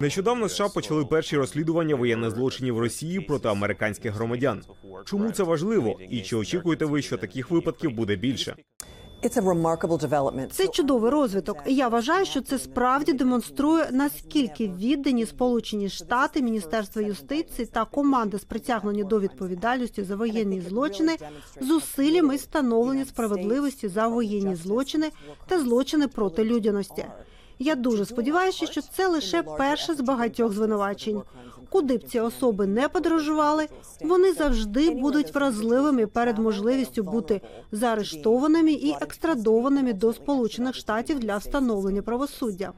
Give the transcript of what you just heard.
Нещодавно США почали перші розслідування воєнних злочинів Росії проти американських громадян. Чому це важливо? І чи очікуєте ви, що таких випадків буде більше? Це чудовий розвиток. І Я вважаю, що це справді демонструє наскільки віддані Сполучені Штати, Міністерство юстиції та команда з притягнення до відповідальності за воєнні злочини зусиллями із встановлення справедливості за воєнні злочини та злочини проти людяності. Я дуже сподіваюся, що це лише перше з багатьох звинувачень. Куди б ці особи не подорожували, вони завжди будуть вразливими перед можливістю бути заарештованими і екстрадованими до Сполучених Штатів для встановлення правосуддя.